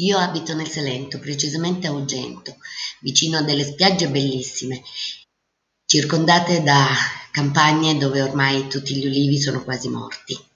Io abito nel Salento, precisamente a Ugento, vicino a delle spiagge bellissime, circondate da campagne dove ormai tutti gli ulivi sono quasi morti.